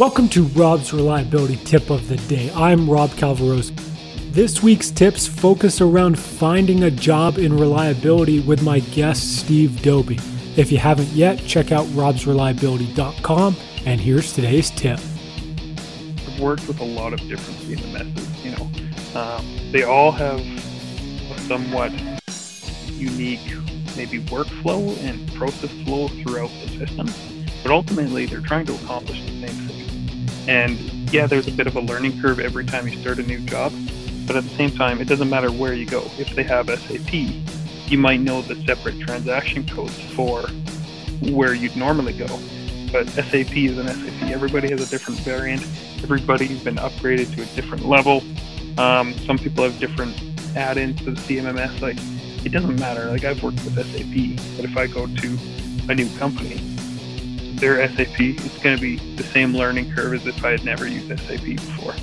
Welcome to Rob's Reliability Tip of the Day. I'm Rob Calvaros. This week's tips focus around finding a job in reliability with my guest, Steve Doby. If you haven't yet, check out robsreliability.com, and here's today's tip. I've worked with a lot of different CMSs, you know. Um, they all have somewhat unique maybe workflow and process flow throughout the system, but ultimately they're trying to accomplish the same thing. And yeah, there's a bit of a learning curve every time you start a new job, but at the same time, it doesn't matter where you go. If they have SAP, you might know the separate transaction codes for where you'd normally go. But SAP is an SAP. Everybody has a different variant. Everybody's been upgraded to a different level. Um, some people have different add-ins to the CMMS. Like, it doesn't matter. Like, I've worked with SAP, but if I go to a new company, their SAP, it's going to be the same learning curve as if I had never used SAP before.